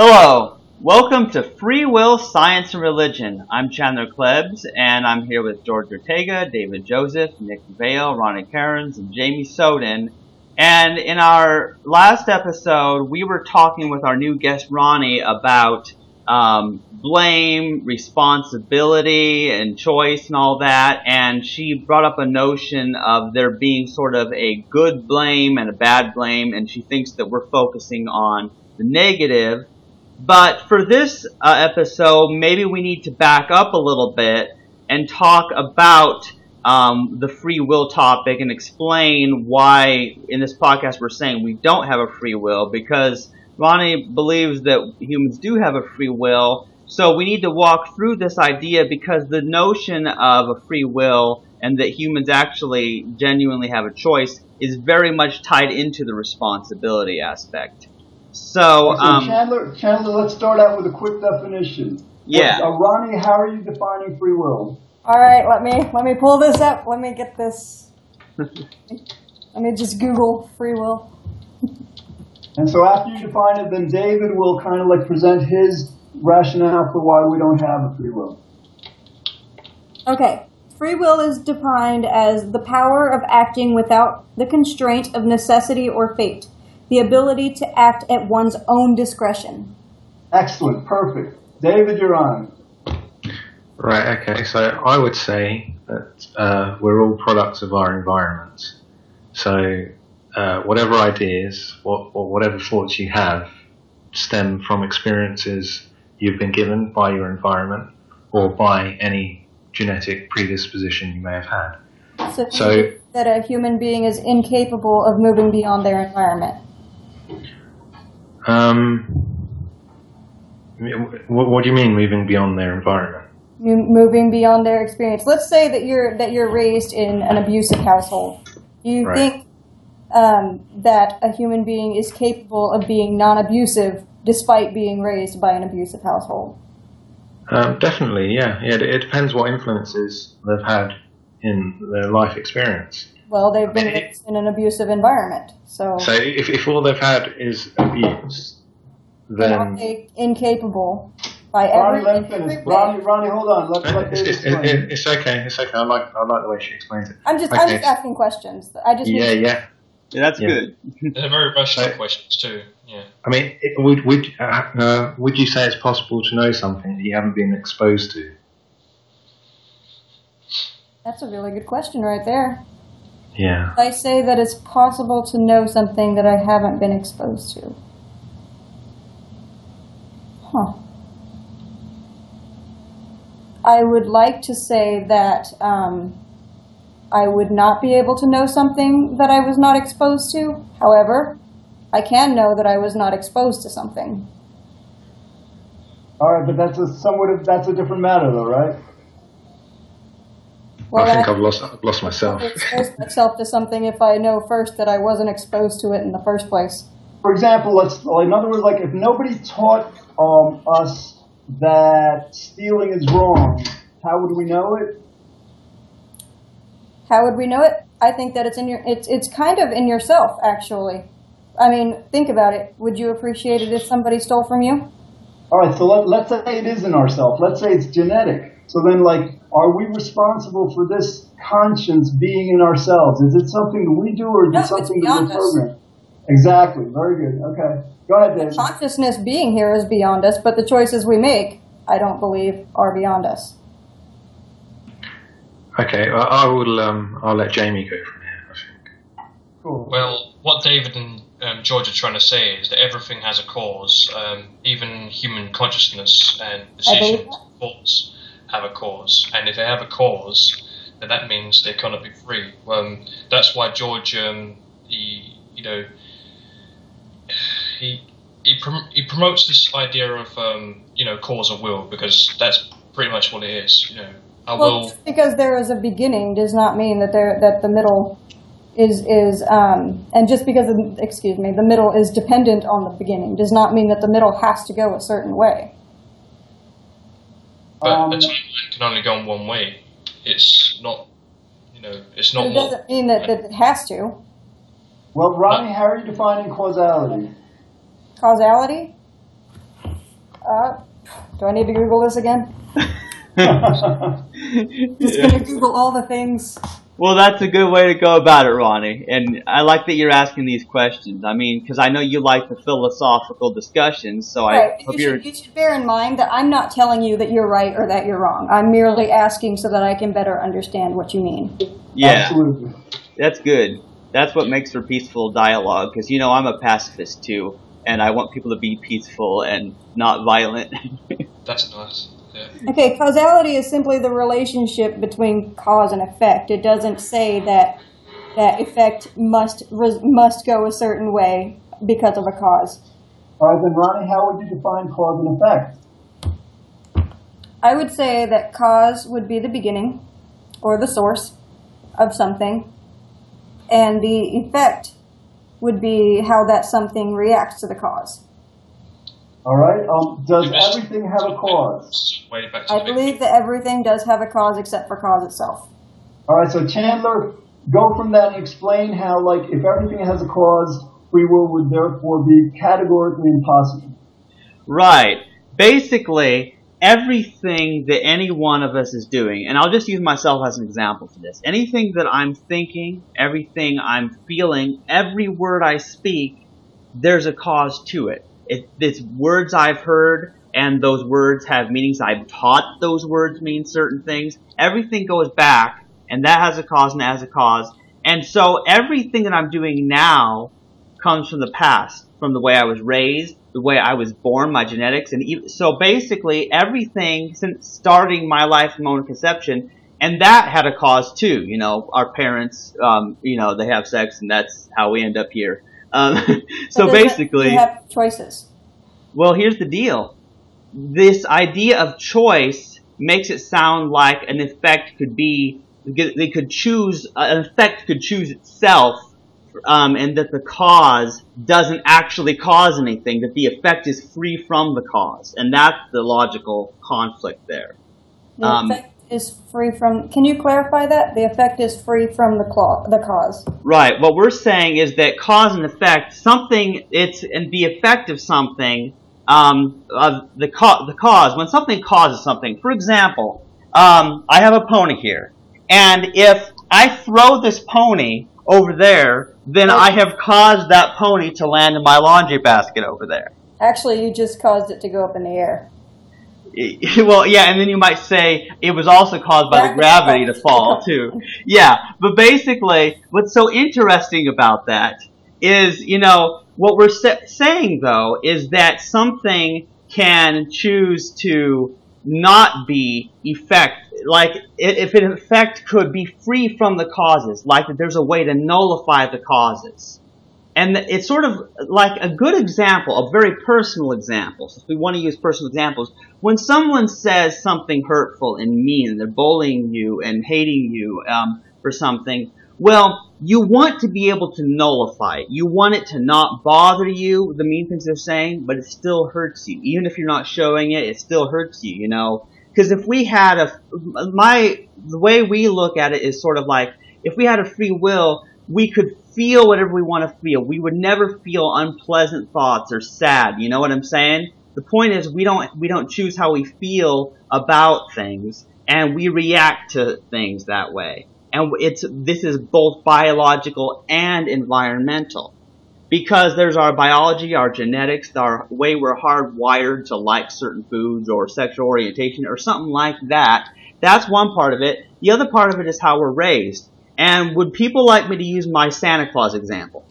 Hello, welcome to Free Will, Science, and Religion. I'm Chandler Klebs, and I'm here with George Ortega, David Joseph, Nick Vale, Ronnie Cairns, and Jamie Soden. And in our last episode, we were talking with our new guest Ronnie about um, blame, responsibility, and choice and all that. And she brought up a notion of there being sort of a good blame and a bad blame, and she thinks that we're focusing on the negative. But for this uh, episode, maybe we need to back up a little bit and talk about um, the free will topic and explain why in this podcast we're saying we don't have a free will because Ronnie believes that humans do have a free will. So we need to walk through this idea because the notion of a free will and that humans actually genuinely have a choice is very much tied into the responsibility aspect. So, So um, Chandler, Chandler, let's start out with a quick definition. Yeah. Uh, Ronnie, how are you defining free will? All right, let me let me pull this up. Let me get this. let me just Google free will. And so after you define it, then David will kind of like present his rationale for why we don't have a free will. Okay, free will is defined as the power of acting without the constraint of necessity or fate, the ability to act at one's own discretion. Excellent, perfect. David, you're on. Right, okay, so I would say that uh, we're all products of our environment. So, uh, whatever ideas, what, or whatever thoughts you have, stem from experiences you've been given by your environment or by any genetic predisposition you may have had. So, So- that a human being is incapable of moving beyond their environment. Um, what, what do you mean moving beyond their environment? Moving beyond their experience. Let's say that you're that you're raised in an abusive household. Do you Right. think um, that a human being is capable of being non-abusive despite being raised by an abusive household? Um, definitely, yeah. yeah. It, it depends what influences they've had in their life experience. Well, they've been raised in an abusive environment, so, So if, if all they've had is abuse, then are then incapable by Ronnie, every, let him finish. every way? Ronnie, Ronnie, hold on. Let, let it's, David it's, it, it's okay. It's okay. I like I like the way she explains it. I'm just I'm just asking questions. I just Yeah, yeah. yeah, that's Yeah. good. They're very rational Right. questions too. Yeah. I mean, it, would would uh, uh, would you say it's possible to know something that you haven't been exposed to? That's a really good question right there. Yeah. I say that it's possible to know something that I haven't been exposed to. Huh. I would like to say that um, I would not be able to know something that I was not exposed to. However, I can know that I was not exposed to something. All right, but that's a somewhat of, that's a different matter, though, right? Well, I think I- I've lost I've lost myself. expose myself to something if I know first that I wasn't exposed to it in the first place. For example, let's in other words, like if nobody taught um, us that stealing is wrong, how would we know it? How would we know it? I think that it's in your it's it's kind of in yourself actually. I mean, think about it. Would you appreciate it if somebody stole from you? All right, so let, let's say it is in ourselves. Let's say it's genetic. So then, like, are we responsible for this conscience being in ourselves? Is it something that we do, or is No, it something that we're beyond us. programmed? Exactly. Very good. Okay. Go ahead, Dave. Consciousness being here is beyond us, but the choices we make, I don't believe, are beyond us. Okay, well, I will. Um, I'll let Jamie go from here. I think. Cool. Well, what David and um, George are trying to say is that everything has a cause. Um, even human consciousness and believe decisions, thoughts have a cause. And if they have a cause, then that means they cannot be free. Um, that's why George, um, he, you know, he he, prom- he promotes this idea of um, you know cause and will because that's pretty much what it is. You know, I Well, will. just because there is a beginning does not mean that there that the middle is is um, and just because the, excuse me the middle is dependent on the beginning does not mean that the middle has to go a certain way. But Um, a timeline can only go in one way. It's not, you know, it's not it more. doesn't mean that, that it has to. Well, Ronnie, how are you defining causality? Causality. Do I need to Google this again? Just gonna Google all the things. Well, that's a good way to go about it, Ronnie. And I like that you're asking these questions. I mean, because I know you like the philosophical discussions, so Right. I hope You you're. should, you should bear in mind that I'm not telling you that you're right or that you're wrong. I'm merely asking so that I can better understand what you mean. Yeah, Absolutely. that's good. That's what makes for peaceful dialogue. Because you know I'm a pacifist too, and I want people to be peaceful and not violent. That's nice. Yeah. Okay, causality is simply the relationship between cause and effect. It doesn't say that that effect must res- must go a certain way because of a cause. All right, then, Ronnie, how would you define cause and effect? I would say that cause would be the beginning or the source of something, and the effect would be how that something reacts to the cause. All right. Um, does everything have a cause? Way back to I believe that everything does have a cause except for cause itself. All right. So Chandler, go from that and explain how, like, if everything has a cause, free will would therefore be categorically impossible. Right. Basically, everything that any one of us is doing, and I'll just use myself as an example for this. Anything that I'm thinking, everything I'm feeling, every word I speak, there's a cause to it. It it's words I've heard, and those words have meanings. I've taught those words mean certain things. Everything goes back, and that has a cause and that has a cause. And so everything that I'm doing now comes from the past, from the way I was raised, the way I was born, my genetics, and even, so basically everything since starting my life from moment of conception, and that had a cause too. You know, our parents, um, you know, they have sex, and that's how we end up here. Um, so But does that- basically, you have choices. well, here's the deal. This idea of choice makes it sound like an effect could be, they could choose, an effect could choose itself, um, and that the cause doesn't actually cause anything, that the effect is free from the cause. And that's the logical conflict there. The Um, effect is free from. Can you clarify that? The effect is free from the claw, the cause. Right. What we're saying is that cause and effect, something, it's, and the effect of something, um, of the, ca- the cause, when something causes something, for example, um, I have a pony here, and if I throw this pony over there, then I have caused that pony to land in my laundry basket over there. Actually, you just caused it to go up in the air. well, yeah, and then you might say it was also caused by the gravity to fall too. Yeah, but basically, what's so interesting about that is, you know, what we're sa- saying though is that something can choose to not be effect, like if an effect could be free from the causes, like that there's a way to nullify the causes. And it's sort of like a good example, a very personal example. So if we want to use personal examples, when someone says something hurtful and mean, they're bullying you and hating you um, for something, well, you want to be able to nullify it. You want it to not bother you, the mean things they're saying, but it still hurts you. Even if you're not showing it, it still hurts you, you know? Because if we had a, my, the way we look at it is sort of like, if we had a free will, we could feel whatever we want to feel. We would never feel unpleasant thoughts or sad. You know what I'm saying? The point is we don't we don't choose how we feel about things and we react to things that way. And it's this is both biological and environmental. Because there's our biology, our genetics, our way we're hardwired to like certain foods or sexual orientation or something like that. That's one part of it. The other part of it is how we're raised. And would people like me to use my Santa Claus example?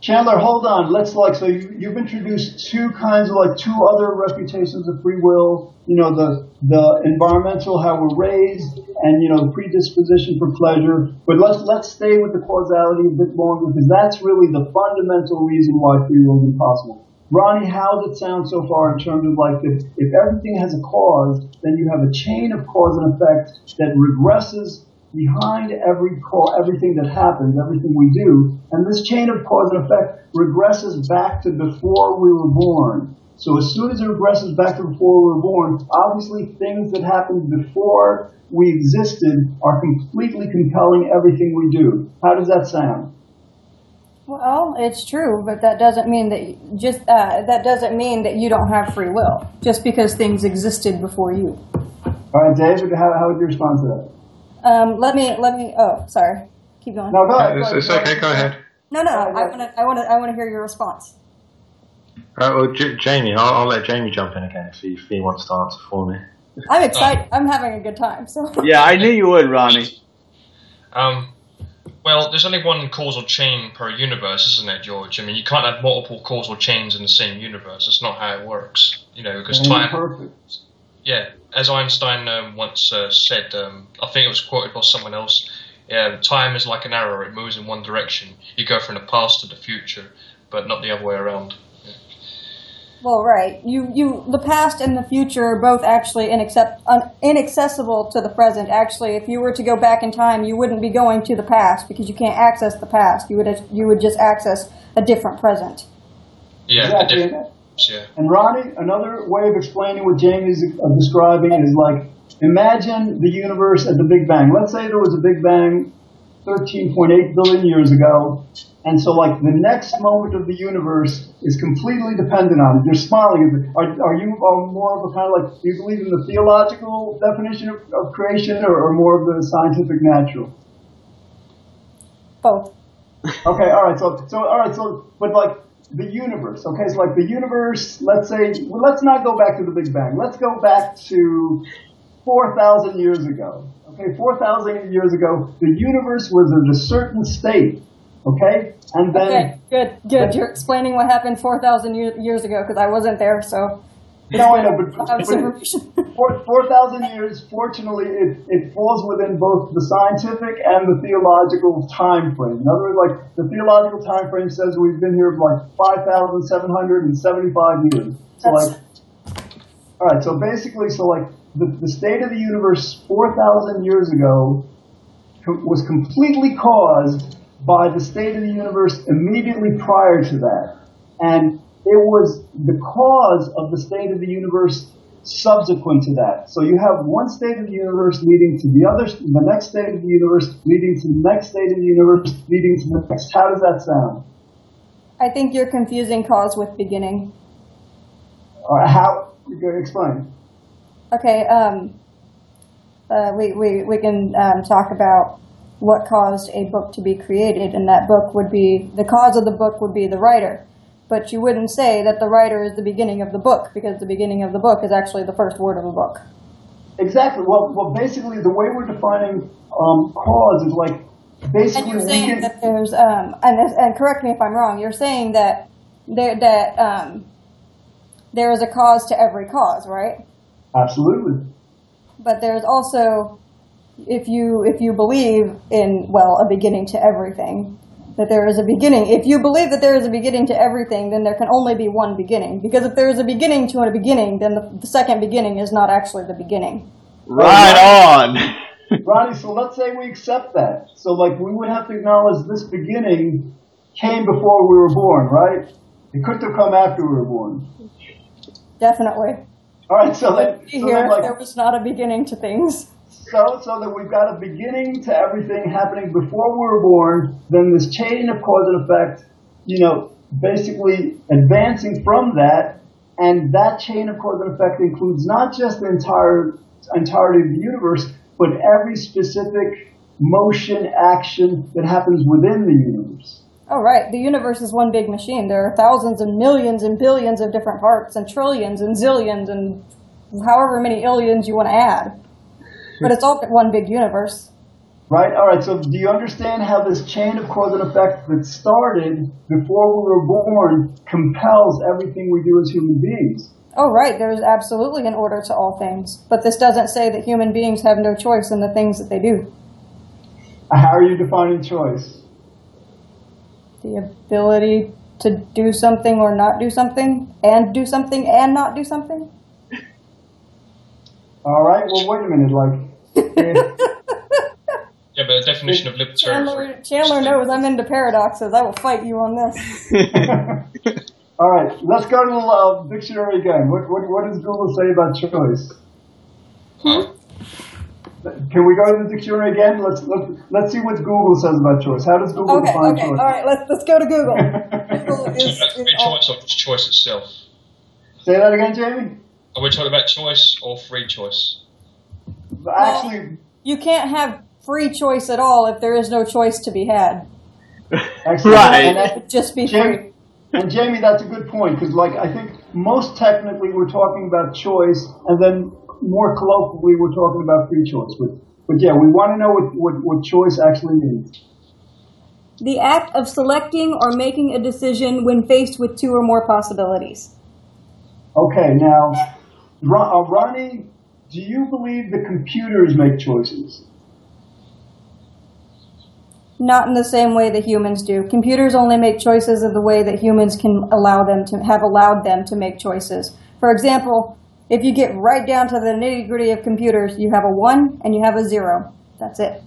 Chandler, hold on. Let's like so you, you've introduced two kinds of like two other refutations of free will. You know the the environmental, how we're raised, and you know the predisposition for pleasure. But let's let's stay with the causality a bit longer because that's really the fundamental reason why free will is impossible. Ronnie, how does it sound so far in terms of like if, if everything has a cause, then you have a chain of cause and effect that regresses behind every call, everything that happens, everything we do, and this chain of cause and effect regresses back to before we were born. So as soon as it regresses back to before we were born, obviously things that happened before we existed are completely compelling everything we do. How does that sound? Well, it's true, but that doesn't mean that you- just uh, that doesn't mean that you don't have free will. Just because things existed before you. All right, Dave, how, how would you respond to that? Um, let me let me. Oh, sorry. Keep going. No, go ahead. It's, it's okay. Go ahead. no, no. I want to. I want to. I want to hear your response. Right, well, J- Jamie, I'll, I'll let Jamie jump in again if he, if he wants to answer for me. I'm excited. I'm having a good time. So. Yeah, I knew you would, Ronnie. Um, well, there's only one causal chain per universe, isn't there, George? I mean, you can't have multiple causal chains in the same universe. That's not how it works. You know, because time. perfect. Yeah, as Einstein um, once uh, said, um, I think it was quoted by someone else. Yeah, time is like an arrow; it moves in one direction. You go from the past to the future, but not the other way around. Well, right. You, you, the past and the future are both actually inaccept, un, inaccessible to the present. Actually, if you were to go back in time, you wouldn't be going to the past because you can't access the past. You would, you would just access a different present. Yeah, Exactly. the difference. Yeah. And Ronnie, another way of explaining what Jamie's uh, describing is like, imagine the universe at the Big Bang. Let's say there was a Big Bang 13.8 billion years ago, and so like the next moment of the universe is completely dependent on it. You're smiling. Are, are you are more of a kind of like, do you believe in the theological definition of, of creation or, or more of the scientific natural? Both. Okay, all right. So, so all right. So, but like the universe. Okay, so like the universe. Let's say, well, let's not go back to the Big Bang. Let's go back to four thousand years ago. Okay, four thousand years ago, the universe was in a certain state. Okay, and then Okay, good, good. You're explaining what happened 4,000 years ago because I wasn't there, so. No, I know, but- I have this but- information. four four thousand years. Fortunately, it, it falls within both the scientific and the theological time frame. In other words, like the theological time frame says we've been here for like five thousand seven hundred and seventy-five years. So That's- like, all right. So basically, so like the, the state of the universe four thousand years ago co- was completely caused by the state of the universe immediately prior to that. And it was the cause of the state of the universe subsequent to that. So you have one state of the universe leading to the other, the next state of the universe leading to the next state of the universe leading to the next. How does that sound? I think you're confusing cause with beginning. Or how? Explain. Okay, um, uh, we, we, we can um, talk about what caused a book to be created, and that book would be the cause of the book would be the writer. But you wouldn't say that the writer is the beginning of the book because the beginning of the book is actually the first word of the book. Exactly. Well, well, basically, the way we're defining um, cause is like basically. And you're saying can. that there's um, and and correct me if I'm wrong. You're saying that there that um, there is a cause to every cause, right? Absolutely. but there's also if you if you believe in well a beginning to everything that there is a beginning if you believe that there is a beginning to everything then there can only be one beginning because if there is a beginning to a beginning then the, the second beginning is not actually the beginning Right on. Ronnie, so let's say we accept that. So, like, we would have to acknowledge this beginning came before we were born, right? It couldn't have come after we were born. definitely All right, so then, be so, here then like, there was not a beginning to things so, so that we've got a beginning to everything happening before we were born, then this chain of cause and effect, you know, basically advancing from that, and that chain of cause and effect includes not just the entire entirety of the universe, but every specific motion, action that happens within the universe. oh right. The universe is one big machine. There are thousands and millions and billions of different parts and trillions and zillions and however many illions you want to add but it's all one big universe Right? All right. So, do you understand how this chain of cause and effect that started before we were born compels everything we do as human beings? Oh, right. There is absolutely an order to all things. But this doesn't say that human beings have no choice in the things that they do. How are you defining choice? The ability to do something or not do something, and do something and not do something. All right. Well, wait a minute. Like, Yeah, but the definition of libertarian. Chandler, Chandler knows I'm into paradoxes. I will fight you on this. all right. Let's go to the uh, dictionary again. What, what, what does Google say about choice? Huh? Can we go to the dictionary again? Let's let's let's see what Google says about choice. How does Google Okay, define okay, all choice? right. Let's let's go to Google. Google Talking is, about is free choice or choice itself? Say that again, Jamie. Are we talking about choice or free choice? Actually, you can't have free choice at all if there is no choice to be had. actually, Right. and that- would just be Jamie, free. and Jamie, that's a good point because, like, I think most technically we're talking about choice, and then more colloquially we're talking about free choice. But, but yeah, we want to know what, what, what choice actually means. The act of selecting or making a decision when faced with two or more possibilities. Okay, now, uh, Ronnie, do you believe the computers make choices? Not in the same way that humans do. Computers only make choices of the way that humans can allow them to have allowed them to make choices. For example, if you get right down to the nitty gritty of computers, you have a one and you have a zero. That's it.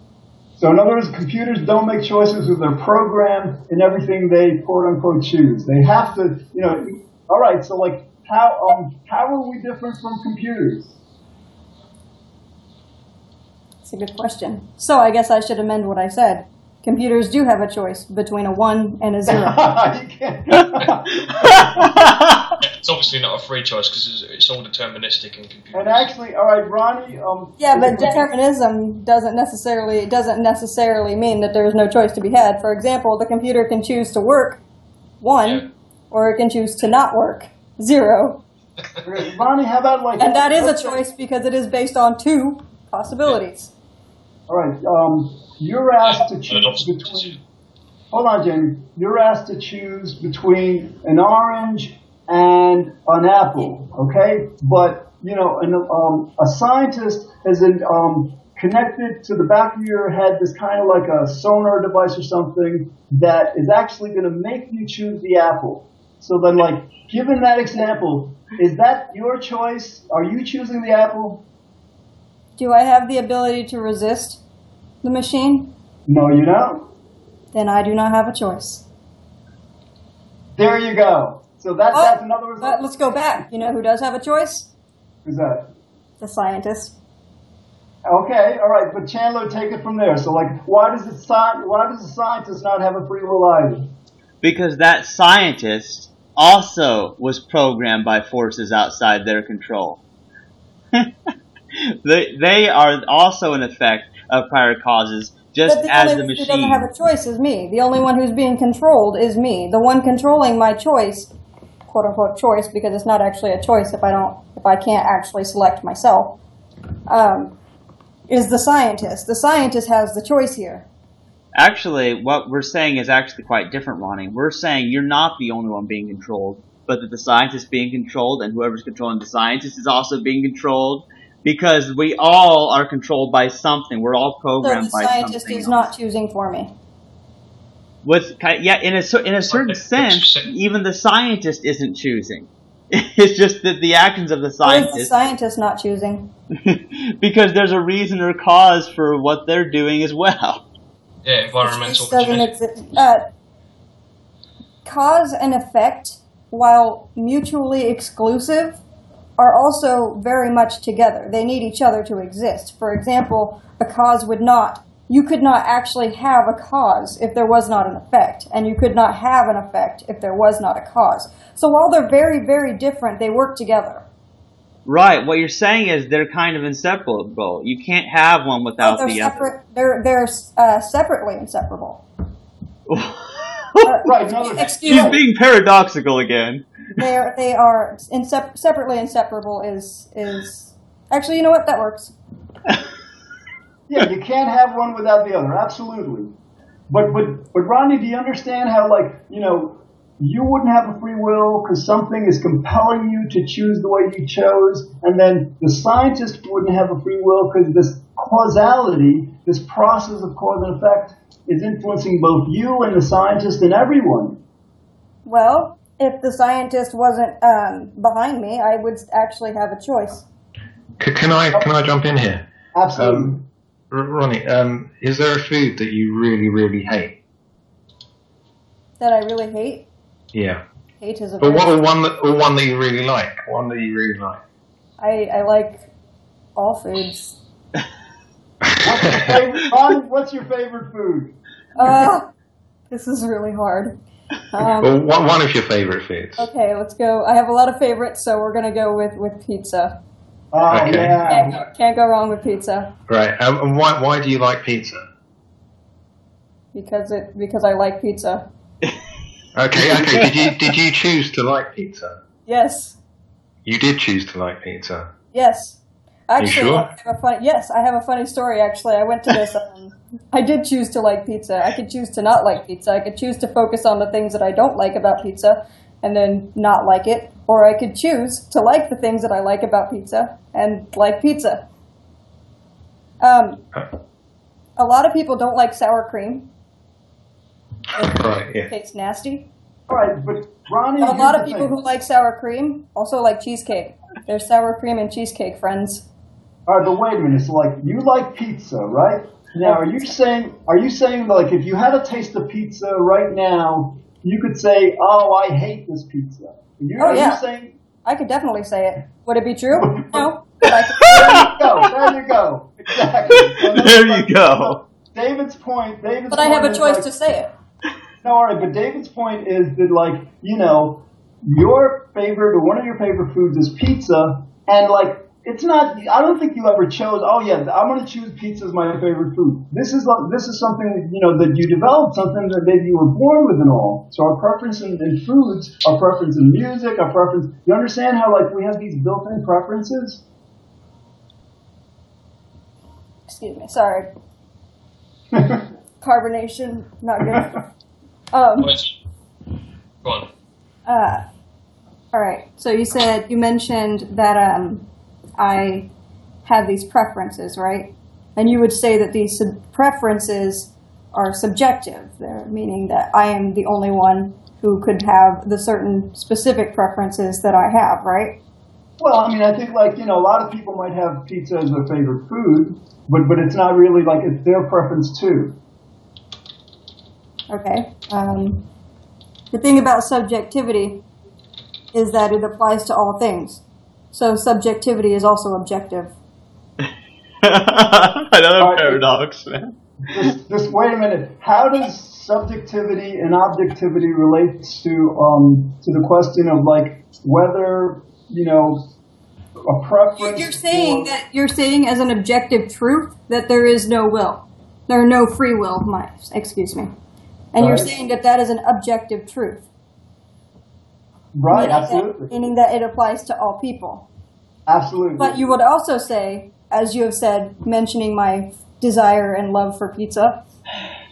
So in other words, computers don't make choices with their program in everything they quote unquote choose. They have to, you know. All right, so like, how um how are we different from computers? It's a good question. So I guess I should amend what I said. Computers do have a choice between a one and a zero. you can't. It's obviously not a free choice because it's, it's all deterministic in computers. and actually, all right, Ronnie. Um, Yeah, but determinism doesn't necessarily it doesn't necessarily mean that there is no choice to be had. For example, the computer can choose to work one, Yeah. or it can choose to not work zero, Ronnie, how about like? and that is a choice because it is based on two possibilities. All right, um, you're asked to choose between. Hold on, Jamie. You're asked to choose between an orange and an apple. Okay, but you know, an, um, a scientist has an, um, connected to the back of your head this kind of like a sonar device or something that is actually going to make you choose the apple. So then, like, given that example, is that your choice? Are you choosing the apple? Do I have the ability to resist the machine? No, you don't. Then I do not have a choice. There you go. So that, Oh, that's another result. Let's go back. You know who does have a choice? Who's that? The scientist. Okay, all right, but Chandler, take it from there. So, like, why does the sci- why does the scientist not have a free will either? because that scientist also was programmed by forces outside their control. they, they are also in effect of prior causes, just But the as only the who doesn't machine. have a choice is me. The only one who's being controlled is me. The one controlling my choice, quote unquote choice, because it's not actually a choice if I don't, if I can't actually select myself, um, is the scientist. The scientist has the choice here. Actually, what we're saying is actually quite different, Ronnie. We're saying you're not the only one being controlled, but that the scientist being controlled and whoever's controlling the scientist is also being controlled because we all are controlled by something. We're all programmed So programmed the by scientist something. is else. not choosing for me. With yeah, in a in a certain sense, even the scientist isn't choosing. It's just that the actions of the Why is the scientist, scientist not choosing? because there's a reason or cause for what they're doing as well. Yeah, environmental. Choice exist. Uh, cause and effect, while mutually exclusive, are also very much together. They need each other to exist. For example, a cause would not, you could not actually have a cause if there was not an effect, and you could not have an effect if there was not a cause. So while they're very, very different, they work together. Right. What you're saying is they're kind of inseparable. You can't have one without they're the separate. They're they're uh, separately inseparable. other. Right, in other- Excuse He's me. being paradoxical again. They are they are insep- separately inseparable is is actually you know what that works Yeah, you can't have one without the other. Absolutely. But but but Rodney, do you understand how like you know you wouldn't have a free will because something is compelling you to choose the way you chose, and then the scientist wouldn't have a free will because this causality, this process of cause and effect, is influencing both you and the scientist and everyone. well if the scientist wasn't um, behind me i would actually have a choice C- can I can I jump in here, Absolutely. Um, R- Ronnie? Um, is there a food that you really really hate? that i really hate Yeah, hate is a or, very, one- or one that or one that you really like, one that you really like. I, I like all foods What's your favorite, what's your favorite food? Uh, this is really hard. Um, Well, one, one of your favorite foods. okay, let's go. I have a lot of favorites, so we're gonna go with with pizza. Oh, Okay. yeah. Can't, go- can't go wrong with pizza Right. Um, and why, why do you like pizza? because it because I like pizza. Okay, okay. Did you did you choose to like pizza? Yes, You did choose to like pizza. yes. Actually, sure? I have a funny, yes, I have a funny story. Actually, I went to this. Um, I did choose to like pizza. I could choose to not like pizza. I could choose to focus on the things that I don't like about pizza, and then not like it. Or I could choose to like the things that I like about pizza and like pizza. Um, a lot of people don't like sour cream. Right. It Yeah. tastes nasty. All right, but Ronnie, A lot of people thing. who like sour cream also like cheesecake. They're sour cream and cheesecake friends. All right, but wait a minute. So, like, you like pizza, right? Now, are you saying, are you saying, like, if you had a taste of pizza right now, you could say, "Oh, I hate this pizza." You, Oh, are yeah. you saying? I could definitely say it. Would it be true? No. But I could- There you go. There you go. Exactly. So this you like- go. David's point. David's but I have a choice like- to say it. No, all right, but David's point is that, like, you know, your favorite or one of your favorite foods is pizza, and like, it's not. I don't think you ever chose. Oh yeah, I'm going to choose pizza as my favorite food. This is like, this is something you know that you developed, something that maybe you were born with and all. So our preference in, in foods, our preference in music, our preference. You understand how like we have these built-in preferences? Excuse me. Sorry. Carbonation, not good. Um, Go on. uh, all right. So you said you mentioned that um, I have these preferences, right? And you would say that these sub- preferences are subjective, They're meaning that I am the only one who could have the certain specific preferences that I have, right? Well, I mean, I think like you know, a lot of people might have pizza as their favorite food, but but it's not really like it's their preference too. Okay. Um, the thing about subjectivity is that it applies to all things. So subjectivity is also objective. Another Alright. paradox, man. Just, just wait a minute. How does subjectivity and objectivity relate to um to the question of like whether you know a preference? You're saying for- that you're saying as an objective truth that there is no will, there are no free will. My excuse me, and you're Right. saying that that is an objective truth, right? meaning that- Absolutely, meaning that it applies to all people. absolutely. But you would also say, as you have said, mentioning my desire and love for pizza,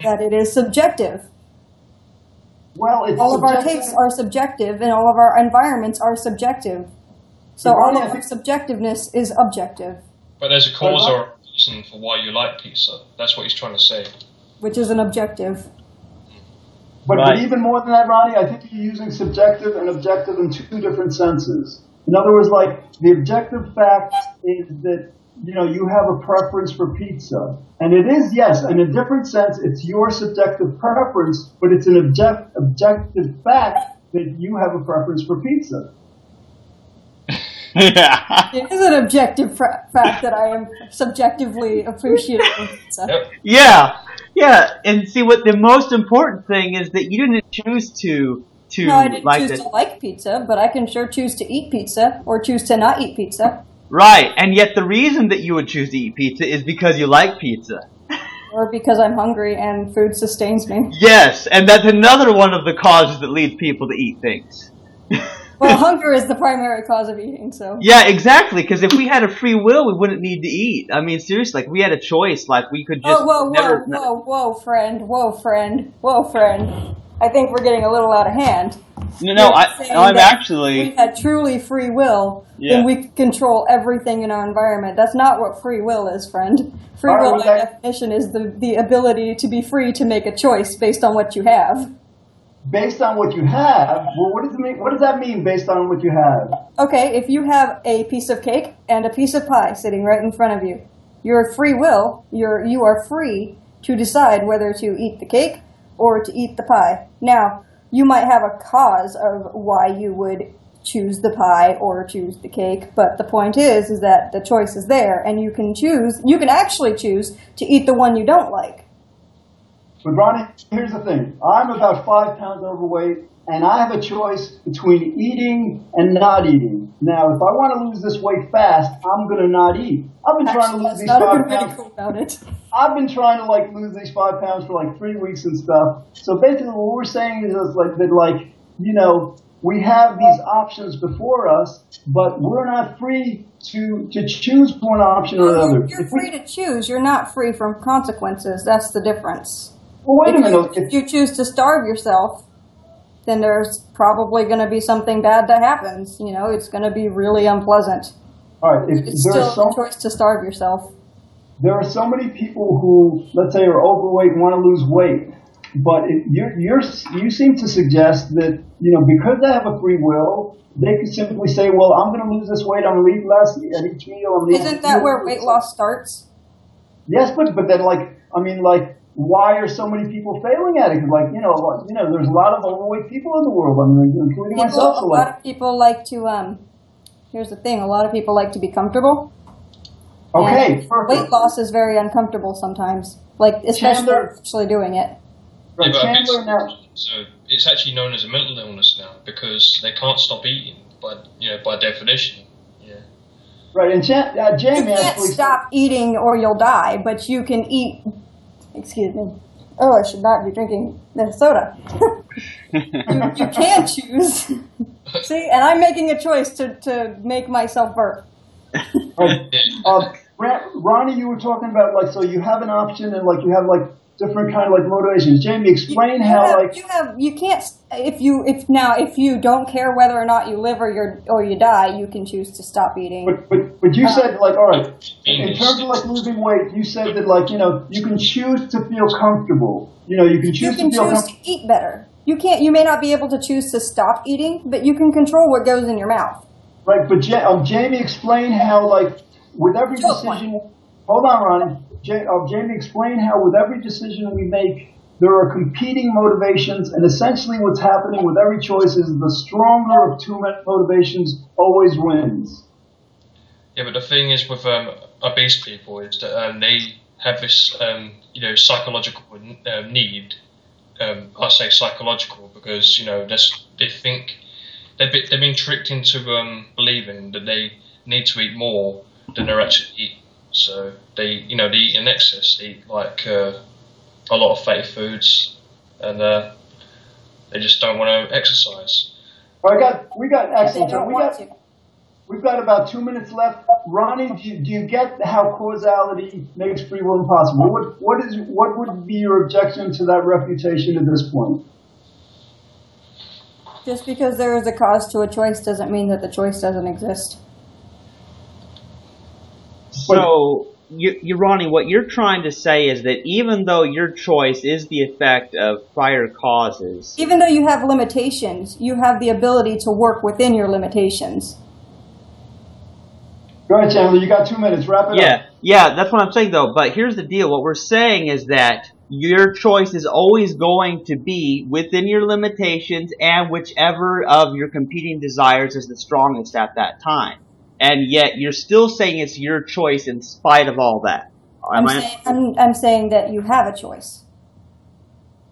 that it is subjective. well, it's all of our tastes are subjective and all of our environments are subjective. So all Right, I of our subjectiveness is objective, But there's a cause or reason for why you like pizza. That's what he's trying to say. which is an objective. But, Right. but even more than that, Ronnie, I think you're using subjective and objective in two different senses. In other words, like the objective fact is that you know you have a preference for pizza, and it is yes, in a different sense, it's your subjective preference, but it's an object objective fact that you have a preference for pizza. yeah. It is an objective fra- fact that I am subjectively appreciative of pizza. Yeah. Yeah. And see what the most important thing is that you didn't choose to to No, I didn't like choose to like pizza, but I can sure choose to eat pizza or choose to not eat pizza Right. And yet the reason that you would choose to eat pizza is because you like pizza. or because I'm hungry and food sustains me. Yes, and that's another one of the causes that leads people to eat things. Well, hunger is the primary cause of eating, so. Yeah, exactly. Because if we had a free will, we wouldn't need to eat. I mean, seriously, like we had a choice. Like we could just Oh, whoa, whoa, never. whoa, whoa, friend, whoa, friend, whoa, friend. I think we're getting a little out of hand. No, no, You're I, saying I'm actually. If we had truly free will, Yeah. then we could control everything in our environment. That's not what free will is, friend. Free All right, will, well, by that- definition, is the, the ability to be free to make a choice based on what you have. Based on what you have, well, what does it mean? What does that mean? Based on what you have? Okay, if you have a piece of cake and a piece of pie sitting right in front of you, your free will, you're, you are free to decide whether to eat the cake or to eat the pie. Now, you might have a cause of why you would choose the pie or choose the cake. But the point is, is that the choice is there, and you can choose. You can actually choose to eat the one you don't like. But Ronnie, here's the thing. I'm about five pounds overweight, and I have a choice between eating and not eating. Now, if I want to lose this weight fast, I'm going to not eat. I've been trying to lose these five good way to pounds. go about it. I've been trying to like lose these five pounds for like three weeks and stuff. So basically, what we're saying is like that, like you know, we have these options before us, but we're not free to to choose one option or another. You're free to choose. You're not free from consequences. That's the difference. Well, wait a If minute. if If, you choose to starve yourself, then there's probably going to be something bad that happens. You know, it's going to be really unpleasant. all right, if It's there still so a choice to starve yourself. there are so many people who, let's say, are overweight and want to lose weight, but it, you're, you're you seem to suggest that you know because they have a free will, they could simply say, well, I'm going to lose this weight. I'm going to eat less at each meal. I'm Isn't that where weight loss starts? Yes, but but then like I mean like why are so many people failing at it? Like you know you know there's a lot of overweight people in the world. I mean including People, myself. a So lot like of people like to. Um, here's the thing: a lot of people like to be comfortable. okay, And perfect. weight loss is very uncomfortable sometimes. Like especially Chandler- actually doing it. Right, Yeah, but Chandler it's- now. So it's actually known as a mental illness now because they can't stop eating, but you know by definition. Yeah. Right, and Chan, uh, You can't actually. stop eating or you'll die, but you can eat. Excuse me. Oh, I should not be drinking this soda. you, you can choose. See, and I'm making a choice to, to make myself burp. Right, Yeah. uh, Ronnie, you were talking about like so you have an option and like you have like different kind of like motivations. Jamie, explain you how have, like you have you can't if you if now if you don't care whether or not you live or you or you die, you can choose to stop eating. But, but, but you said like, all right, in terms of like losing weight, you said that like, you know, you can choose to feel comfortable. You know, you can choose you choose can to feel choose comfortable. to eat better. You can't. You may not be able to choose to stop eating, but you can control what goes in your mouth. Right, but ja- um, Jamie, explain how like with every To a point. decision. Hold on, Ronnie. Ja- uh, Jamie, explain how with every decision we make, there are competing motivations, and essentially what's happening with every choice is the stronger of two motivations always wins. Yeah, but the thing is with um, obese people is that um, they have this, um, you know, psychological uh, need. Um, I say psychological because you know they think they've been, they've been tricked into um, believing that they need to eat more than they're actually eating. So they, you know, they eat in excess. They eat like uh, a lot of fatty foods, and uh, they just don't want to exercise. All right, got we got excellent. We got, to. we've got about two minutes left. Ronnie, do you, do you get how causality makes free will impossible? What, what is what would be your objection to that refutation at this point? Just because there is a cause to a choice doesn't mean that the choice doesn't exist. So, you, you, Ronnie, what you're trying to say is that even though your choice is the effect of prior causes, Even though you have limitations, you have the ability to work within your limitations. Go ahead, Chandler. You got two minutes. Wrap it yeah, up. yeah, that's what I'm saying though. But here's the deal: what we're saying is that your choice is always going to be within your limitations and whichever of your competing desires is the strongest at that time. And yet, you're still saying it's your choice in spite of all that. I'm, I- saying, I'm, I'm saying that you have a choice.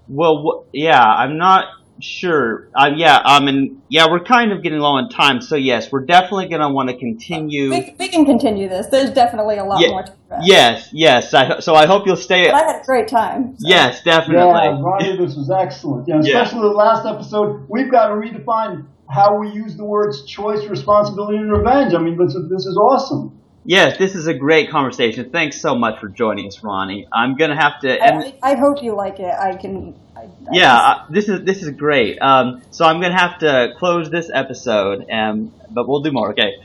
Well, wh- yeah, I'm not sure. Uh, yeah, I mean, yeah, we're kind of getting low on time, so yes, we're definitely going to want to continue. We, we can continue this. There's definitely a lot Yeah, more to that. Yes, yes. I, so I hope you'll stay. But I had a great time. so- Yes, Yeah, definitely. Ronnie, this was excellent. Yeah, Yeah. especially the last episode. We've got to redefine how we use the words choice, responsibility, and revenge. I mean, this is, this is awesome. Yes, this is a great conversation. Thanks so much for joining us, Ronnie. I'm gonna have to end. I, I hope you like it. I can. I, I Yeah, uh, this is this is great. Um, so I'm gonna have to close this episode, um, but we'll do more. Okay.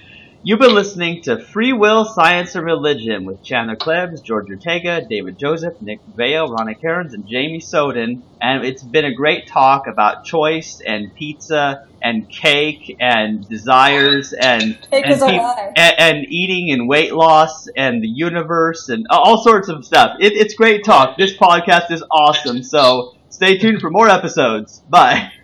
You've been listening to Free Will, Science, and Religion with Chandler Klebs, George Ortega, David Joseph, Nick Vale, Ronnie Cairns, and Jamie Soden. And it's been a great talk about choice and pizza and cake and desires and and, is a peop- lie. and, and eating and weight loss and the universe and all sorts of stuff. It, it's great talk. This podcast is awesome. So stay tuned for more episodes. Bye.